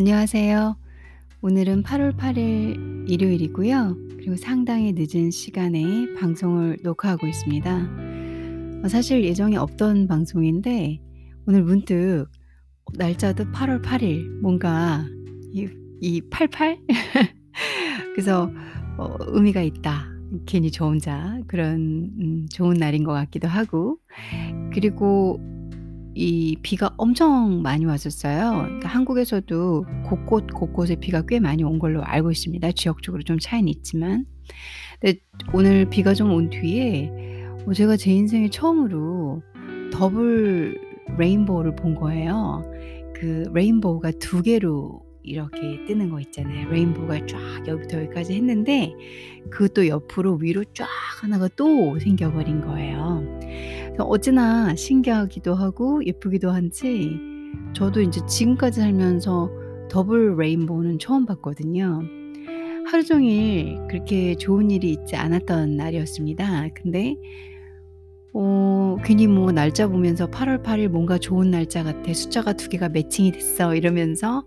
안녕하세요. 오늘은 8월 8일 일요일이고요. 그리고 상당히 늦은 시간에 방송을 녹화하고 있습니다. 어 사실 예정에 없던 방송인데 오늘 문득 날짜도 8월 8일 뭔가 이 이 88? 그래서 어 의미가 있다. 괜히 저 혼자 그런 음 좋은 날인 것 같기도 하고 그리고 이 비가 엄청 많이 왔었어요. 그러니까 한국에서도 곳곳 곳곳에 비가 꽤 많이 온 걸로 알고 있습니다. 지역적으로 좀 차이는 있지만. 근데 오늘 비가 좀 온 뒤에 어 제가 제 인생에 처음으로 double rainbow를 본 거예요. 그 rainbow가 두 개로 이렇게 뜨는 거 있잖아요. rainbow가 쫙 여기부터 여기까지 했는데 그것도 옆으로 위로 쫙 하나가 또 생겨 버린 거예요. 그래서 어찌나 신기하기도 하고 예쁘기도 한지 저도 인제 지금까지 살면서 더블 레인보우는 처음 봤거든요. 하루 종일 그렇게 좋은 일이 있지 않았던 날이었습니다. 근데 어 괜히 뭐 날짜 보면서 "8월 8일 뭔가 좋은 날짜 같아. 숫자가 두 개가 매칭이 됐어." 이러면서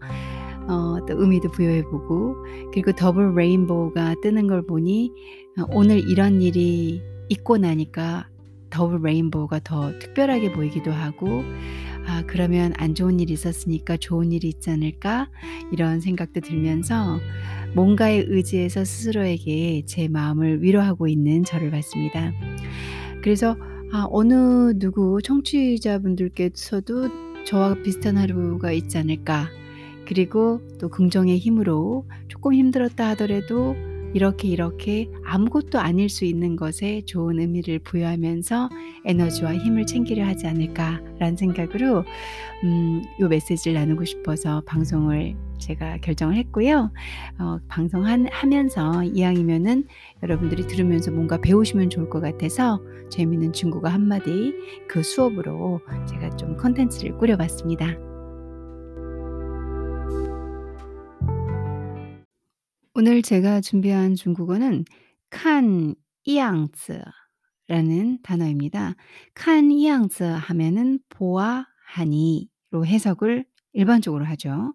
어 또 의미도 부여해 보고 그리고 double rainbow가 뜨는 걸 보니 어 오늘 이런 일이 있고 나니까 double rainbow가 더 특별하게 보이기도 하고 '아 그러면 안 좋은 일이 있었으니까 좋은 일이 있지 않을까?' 이런 생각도 들면서 뭔가에 의지해서 스스로에게 제 마음을 위로하고 있는 저를 봤습니다. 그래서 아 어느 누구 청취자분들께서도 저와 비슷한 하루가 있지 않을까. 그리고 또 긍정의 힘으로 조금 힘들었다 하더라도 이렇게 이렇게 아무것도 아닐 수 있는 것에 좋은 의미를 부여하면서 에너지와 힘을 챙기려 하지 않을까라는 생각으로 음요 메시지를 나누고 싶어서 방송을 제가 결정을 했고요. 어 방송한 하면서 이왕이면은 여러분들이 들으면서 뭔가 배우시면 좋을 것 같아서 재미있는 중국어 한 마디 그 수업으로 제가 좀 콘텐츠를 꾸려 봤습니다. 오늘 제가 준비한 중국어는 칸 이양즈 라는 단어입니다. 칸 이양즈 하면은 보아하니로 해석을 일반적으로 하죠.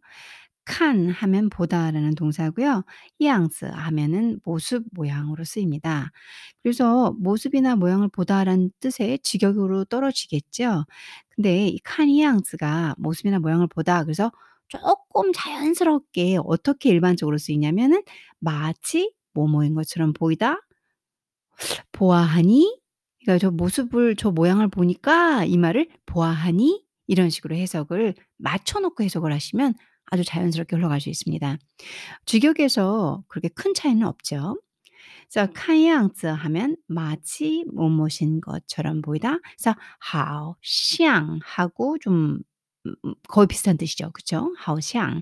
칸 하면 보다라는 동사고요. 이양즈 하면은 모습, 모양으로 쓰입니다. 그래서 모습이나 모양을 보다라는 뜻의 직역으로 떨어지겠죠. 근데 이칸 이양즈가 모습이나 모양을 보다 그래서 조금 자연스럽게 어떻게 일반적으로 쓰이냐면은 마치 뭐뭐인 것처럼 보이다. 보아하니? 그러니까 저 모습을 저 모양을 보니까 이 말을 보아하니? 이런 식으로 해석을 맞춰 놓고 해석을 하시면 아주 자연스럽게 흘러갈 수 있습니다. 주격에서 그렇게 큰 차이는 없죠. 그래서 칸양즈 하면 마치 뭐 무엇인 것처럼 보이다. 그래서 하오샹 하고 좀 거의 비슷한 뜻이죠. 그쵸? 好像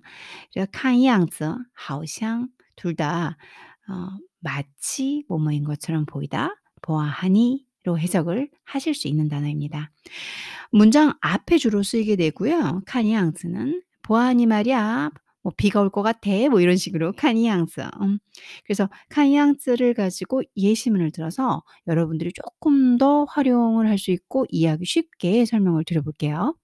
그래서 看样子 好像 둘 다 어 마치 뭐뭐인 것처럼 보이다. 보아하니로 해석을 하실 수 있는 단어입니다. 문장 앞에 주로 쓰이게 되고요. 看样子는 "보아하니 말이야. 뭐 비가 올 것 같아." 뭐 이런 식으로 看样子 음 그래서 看样子를 가지고 예시문을 들어서 여러분들이 쪼끔 더 활용을 할 수 있고 이해하기 쉽게 설명을 드려 볼게요.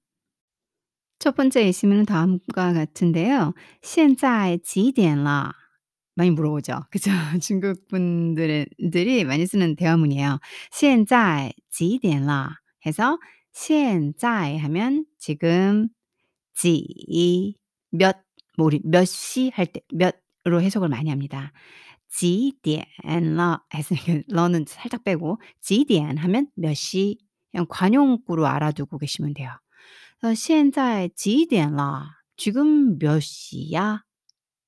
첫 번째 예시문은 다음과 같은데요. 现在几点了? 많이 물어보죠. 그죠? 중국 분들은 들이 많이 쓰는 대화문이에요. 现在几点了? 해서 现在 하면 지금 지 몇 뭐 우리 몇 시 할 때 몇으로 해석을 많이 합니다. 几点了 해서 이렇게 러는 살짝 빼고 几点 하면 몇 시 그냥 관용구로 알아두고 계시면 돼요. 어 现在几点了? 지금 몇 시야?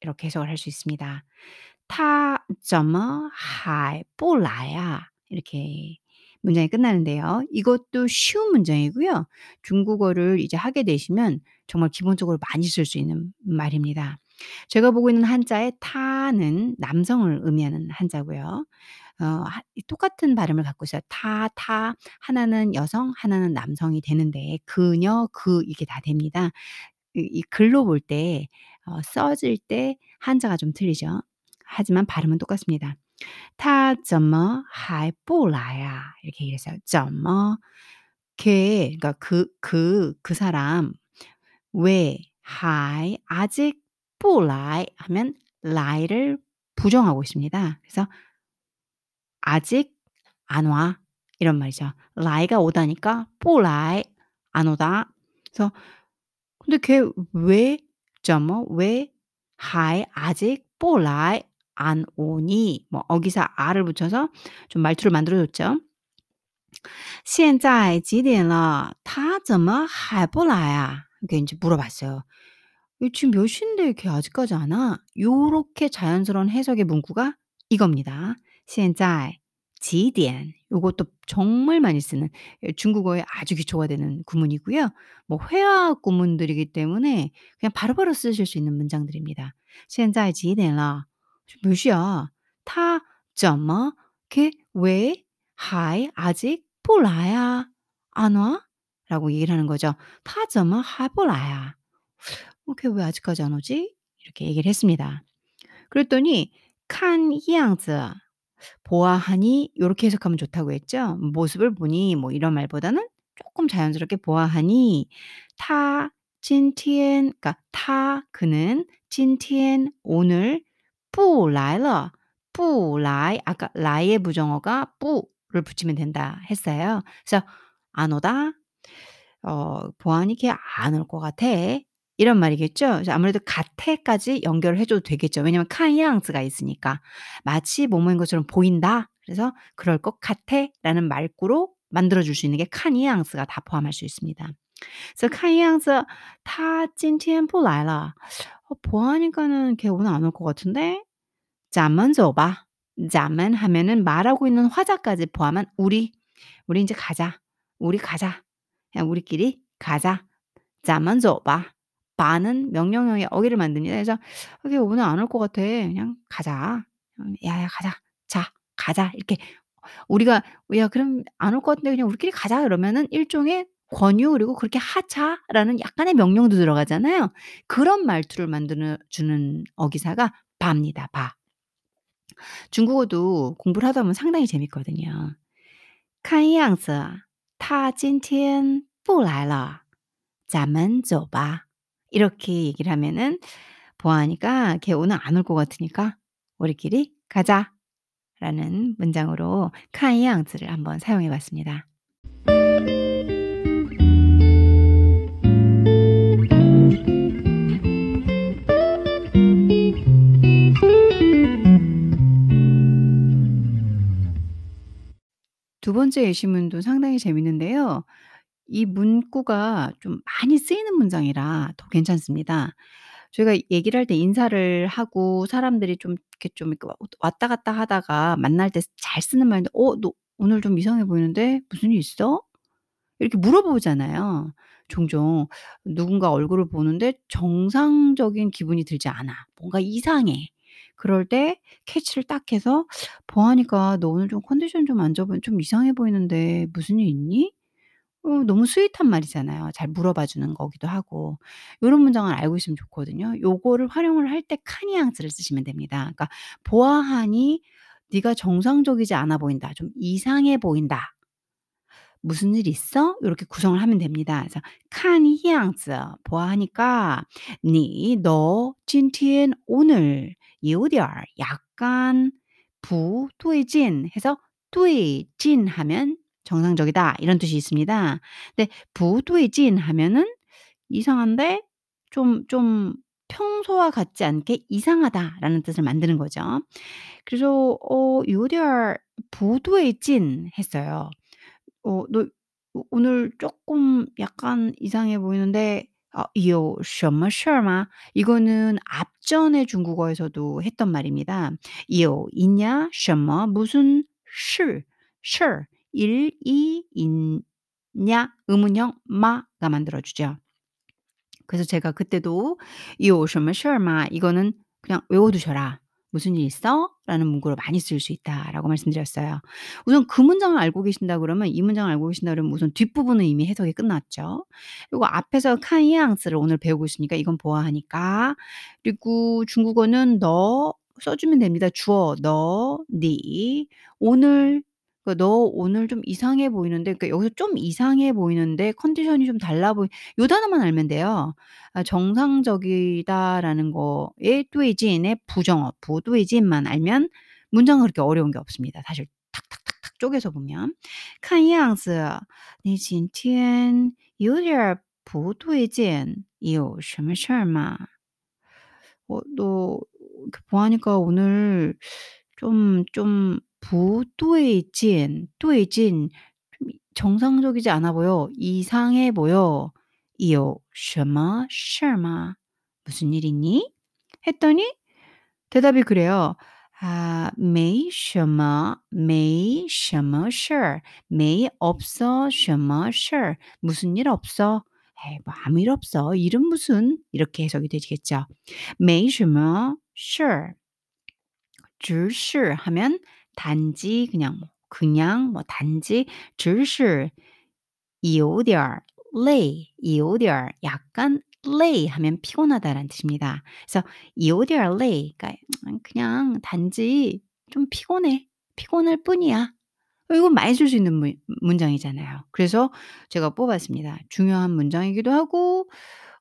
이렇게 해석을 할 수 있습니다. 他怎么还不来啊? 이렇게 문장이 끝나는데요. 이것도 쉬운 문장이고요. 중국어를 이제 하게 되시면 정말 기본적으로 많이 쓸 수 있는 말입니다. 제가 보고 있는 한자에 타는 남성을 의미하는 한자고요. 어, 똑같은 발음을 갖고 있어요. 她, 他, 하나는 여성, 하나는 남성이 되는데, 그녀, 그, 이게 다 됩니다. 이, 이 글로 볼 때, 어, 써질 때 한자가 좀 틀리죠. 하지만 발음은 똑같습니다. 他, 怎么, 还, 不来呀. 이렇게 이랬어요. 怎么, 걔, 그니까 그, 그, 그 사람, 왜, 还, 아직, 不来 하면 来를 부정하고 있습니다. 그래서 아직 안 와. 이런 말이죠. 来가 오다니까 不来 안 오다. 그래서 근데 걔 왜, 怎么, 왜, 还 아직 不来 안 오니 뭐 어기사 아를 붙여서 좀 말투를 만들어 줬죠. 现在几点了?他怎么还不来啊? 이렇게 인제 물어봤어요. 이 지금 몇 시인데 걔 아직까지 안 와? 요렇게 자연스러운 해석의 문구가 이겁니다. 现在几点 요것도 정말 많이 쓰는 예 중국어에 아주 기초가 되는 구문이고요. 뭐 회화 구문들이기 때문에 그냥 바로바로 쓰실 수 있는 문장들입니다. 现在几点了? 지금 몇 시야? 他怎么 걔 왜, 还 아직 不来啊? 안 와? 라고 얘기를 하는 거죠. 他怎么还不来啊? 어 걔 왜 아직까지 안 오지? 이렇게 얘기를 했습니다. 그랬더니 看样子 보아하니 요렇게 해석하면 좋다고 했죠. 모습을 보니 뭐 이런 말보다는 쪼끔 자연스럽게 보아하니 他今天 그러니까 他 그는 今天 오늘 不来了 不来 아까 来의 부정어가 不를 붙이면 된다 했어요. 그래서 안 오다. 어 보아하니 걔 안 올 것 같아. 이런 말이겠죠. 그래서 아무래도 같애까지 연결을 해 줘도 되겠죠. 왜냐면 看样子가 있으니까. 마치 뭐뭐인 것처럼 보인다. 그래서 그럴 것 같아라는 말구로 만들어 줄 수 있는 게 看样子가 다 포함할 수 있습니다. 그래서 看样子他今天不来了. 어 보아하니까는 걔 오늘 안 올 것 같은데. 咱们走吧. 咱们 하면은 말하고 있는 화자까지 포함한 우리. 우리 인제 가자. 우리 가자. 그냥 우리끼리 가자. 咱们走吧. 바는 명령형의 어기를 만듭니다. 그래서 어 걔 오늘 안 올 것 같아. 그냥 가자. 음 야야 가자. 자 가자. 이렇게 우리가 "야 그럼 안 올 것 같은데 그냥 우리끼리 가자." 그러면은 일종의 권유 그리고 "그렇게 하자."라는 약간의 명령도 들어가잖아요. 그런 말투를 만드는 주는 어기사가 바입니다. 바. 중국어도 공부를 하다 보면 상당히 재밌거든요. 看样子他今天不来了咱们走吧 이렇게 얘기를 하면은 보아하니까 걔 오늘 안 올 것 같으니까 우리끼리 가자. 라는 문장으로 카이앙즈를 한번 사용해 봤습니다. 두 번째 예시문도 상당히 재밌는데요. 이 문구가 좀 많이 쓰이는 문장이라 더 괜찮습니다. 저희가 얘기를 할 때 인사를 하고 사람들이 좀 이렇게 좀 이렇게 왔다 갔다 하다가 만날 때 잘 쓰는 말인데 "어 너 오늘 좀 이상해 보이는데 무슨 일 있어?" 이렇게 물어보잖아요. 종종 누군가 얼굴을 보는데 정상적인 기분이 들지 않아. 뭔가 이상해. 그럴 때 캐치를 딱 해서 "보아하니까 너 오늘 좀 컨디션 좀 안 좋아 보이 좀 이상해 보이는데 무슨 일 있니?" 어, 너무 sweet한 말이잖아요. 잘 물어봐 주는 거기도 하고. 이런 문장을 알고 있으면 좋거든요. 요거를 활용을 할 때 칸이앙스를 쓰시면 됩니다. 그러니까 보아하니 네가 정상적이지 않아 보인다. 좀 이상해 보인다. 무슨 일 있어? 이렇게 구성을 하면 됩니다. 그래서 칸이앙스 보아하니까 니너 진티엔 오늘 요디얼 약간 부 뚜이진 해서 뚜이진 하면 정상적이다 이런 뜻이 있습니다. 근데 부두이진 하면은 이상한데 좀좀 좀 평소와 같지 않게 이상하다라는 뜻을 만드는 거죠. 그래서 어 요리얼 부두이진 했어요. 어너 오늘 조금 약간 이상해 보이는데 어, 이요, 셔마, 셔마. 이거는 앞전에 중국어에서도 했던 말입니다. 이요, 있냐, 셔마, 무슨, 실, 실. 일, 이, 있냐 의문형 마가 만들어 주죠. 그래서 제가 그때도 有什么事儿吗 이거는 그냥 외워 두셔라. "무슨 일 있어?" 라는 문구로 많이 쓰일 수 있다라고 말씀드렸어요. 우선 그 문장을 알고 계신다 그러면 이 문장을 알고 계신다 그러면 우선 뒷부분은 이미 해석이 끝났죠. 그리고 앞에서 看样子를 오늘 배우고 있으니까 이건 보아하니까. 그리고 중국어는 너 써 주면 됩니다. 주어 너, 네, 오늘 그러니까 "너 오늘 좀 이상해 보이는데" 그러니까 여기서 좀 이상해 보이는데 컨디션이 좀 달라 보이 요 단어만 알면 돼요. 아 정상적이다라는 거에 对劲의 부정어 부 对劲만 알면 문장은 그렇게 어려운 게 없습니다. 사실 탁탁탁탁 쪼개서 보면. 看样子你今天有点不对劲有什么事儿吗？ 어 너 이렇게 보아하니까 오늘 좀 좀 부뚜이진, 뚜이진 정상적이지 않아 보여, 이상해 보여. 이요, 셔마, 셔마. 무슨 일이니? 했더니 대답이 그래요. 아, 메이 셔마, 메이 셔마 셔, 메이 없어 셔마 셔. 무슨 일 없어? 에이, 뭐 아무 일 없어. 일은 무슨? 이렇게 해석이 되겠죠. 没什么事. 只是 하면 단지 그냥 뭐 그냥 뭐 단지 只是有点儿累有点儿 약간 累 하면 피곤하다라는 뜻입니다. 그래서 有点儿累 그러니까 그냥 단지 좀 피곤해. 피곤할 뿐이야. 이건 많이 쓸 수 있는 문 문장이잖아요. 그래서 제가 뽑았습니다. 중요한 문장이기도 하고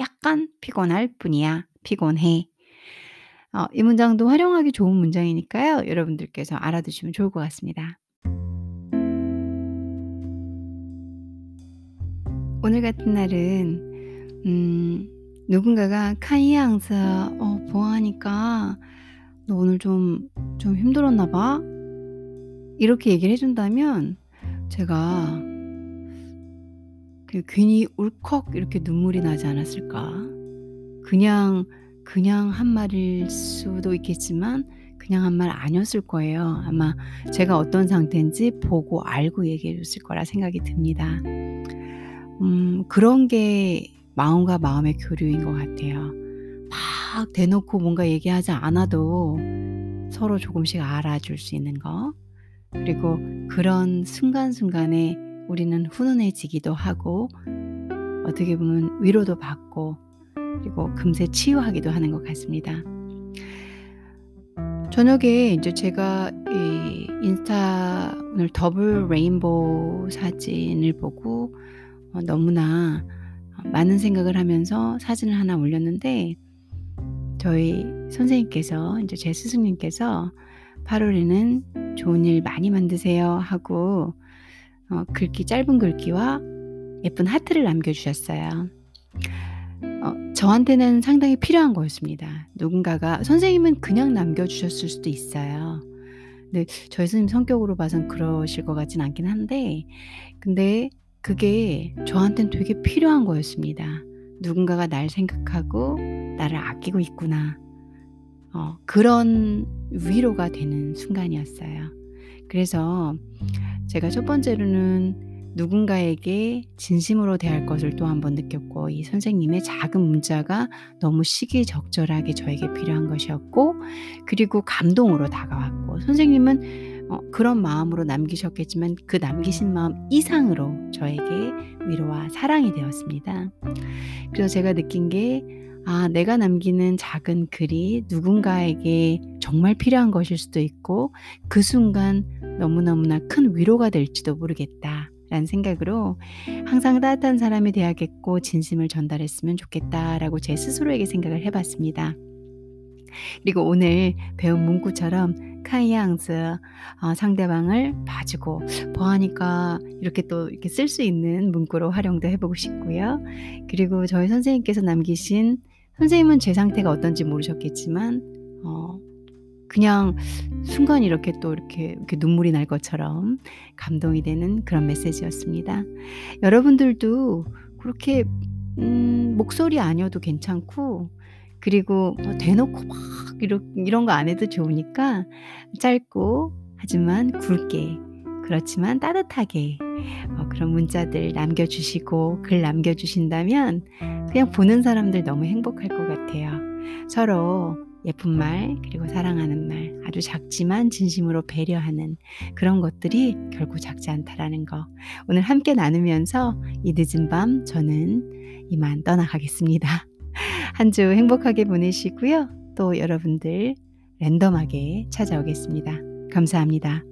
약간 피곤할 뿐이야. 피곤해. 어, 이 문장도 활용하기 좋은 문장이니까요. 여러분들께서 알아두시면 좋을 것 같습니다. 오늘 같은 날은 음, 누군가가 카이앙스 어, 보아하니까 너 오늘 좀, 좀 힘들었나 봐? 이렇게 얘기를 해준다면 제가 그 괜히 울컥 이렇게 눈물이 나지 않았을까. 그냥, 그냥 한 말일 수도 있겠지만 그냥 한 말 아니었을 거예요. 아마 제가 어떤 상태인지 보고 알고 얘기해 줬을 거라 생각이 듭니다. 음 그런 게 마음과 마음의 교류인 것 같아요. 막 대놓고 뭔가 얘기하지 않아도 서로 조금씩 알아줄 수 있는 거. 그리고 그런 순간순간에 우리는 훈훈해지기도 하고 어떻게 보면 위로도 받고 그리고 금세 치유하기도 하는 것 같습니다. 저녁에 인제 제가 이 인스타 오늘 더블 레인보우 사진을 보고 어 너무나 어 많은 생각을 하면서 사진을 하나 올렸는데 저희 선생님께서 인제 제 스승님께서 "8 월에는 좋은 일 많이 만드세요." 하고 어 글귀 짧은 글귀와 예쁜 하트를 남겨 주셨어요. 어 저한테는 상당히 필요한 거였습니다. 누군가가 선생님은 그냥 남겨 주셨을 수도 있어요. 근데 저희 선생님 성격으로 봐선 그러실 것 같진 않긴 한데 근데 그게 저한텐 되게 필요한 거였습니다. '누군가가 날 생각하고 나를 아끼고 있구나.' 어 그런 위로가 되는 순간이었어요. 그래서 제가 첫 번째로는 누군가에게 진심으로 대할 것을 또 한 번 느꼈고 이 선생님의 작은 문자가 너무 시기적절하게 저에게 필요한 것이었고 그리고 감동으로 다가왔고 선생님은 어 그런 마음으로 남기셨겠지만 그 남기신 마음 이상으로 저에게 위로와 사랑이 되었습니다. 그래서 제가 느낀 게' 아, 내가 남기는 작은 글이 누군가에게 정말 필요한 것일 수도 있고 그 순간 너무너무나 큰 위로가 될지도 모르겠다. 라는 생각으로 항상 따뜻한 사람이 되야겠고 진심을 전달했으면 좋겠다라고 제 스스로에게 생각을 해봤습니다. 그리고 오늘 배운 문구처럼 카이앙스 어, 상대방을 봐주고 보하니까 이렇게 또 이렇게 쓸 수 있는 문구로 활용도 해보고 싶고요. 그리고 저희 선생님께서 남기신 선생님은 제 상태가 어떤지 모르셨겠지만 어 그냥 순간 이렇게 또 이렇게, 이렇게 눈물이 날 것처럼 감동이 되는 그런 메시지였습니다. 여러분들도 그렇게 음 목소리 아니어도 괜찮고 그리고 뭐 대놓고 막 이러 이런 거 안 해도 좋으니까 짧고 하지만 굵게 그렇지만 따뜻하게 어 그런 문자들 남겨 주시고 글 남겨 주신다면 그냥 보는 사람들 너무 행복할 것 같아요. 서로 예쁜 말 그리고 사랑하는 말 아주 작지만 진심으로 배려하는 그런 것들이 결코 작지 않다라는 거 오늘 함께 나누면서 이 늦은 밤 저는 이만 떠나가겠습니다. 한 주 행복하게 보내시고요. 또 여러분들 랜덤하게 찾아오겠습니다. 감사합니다.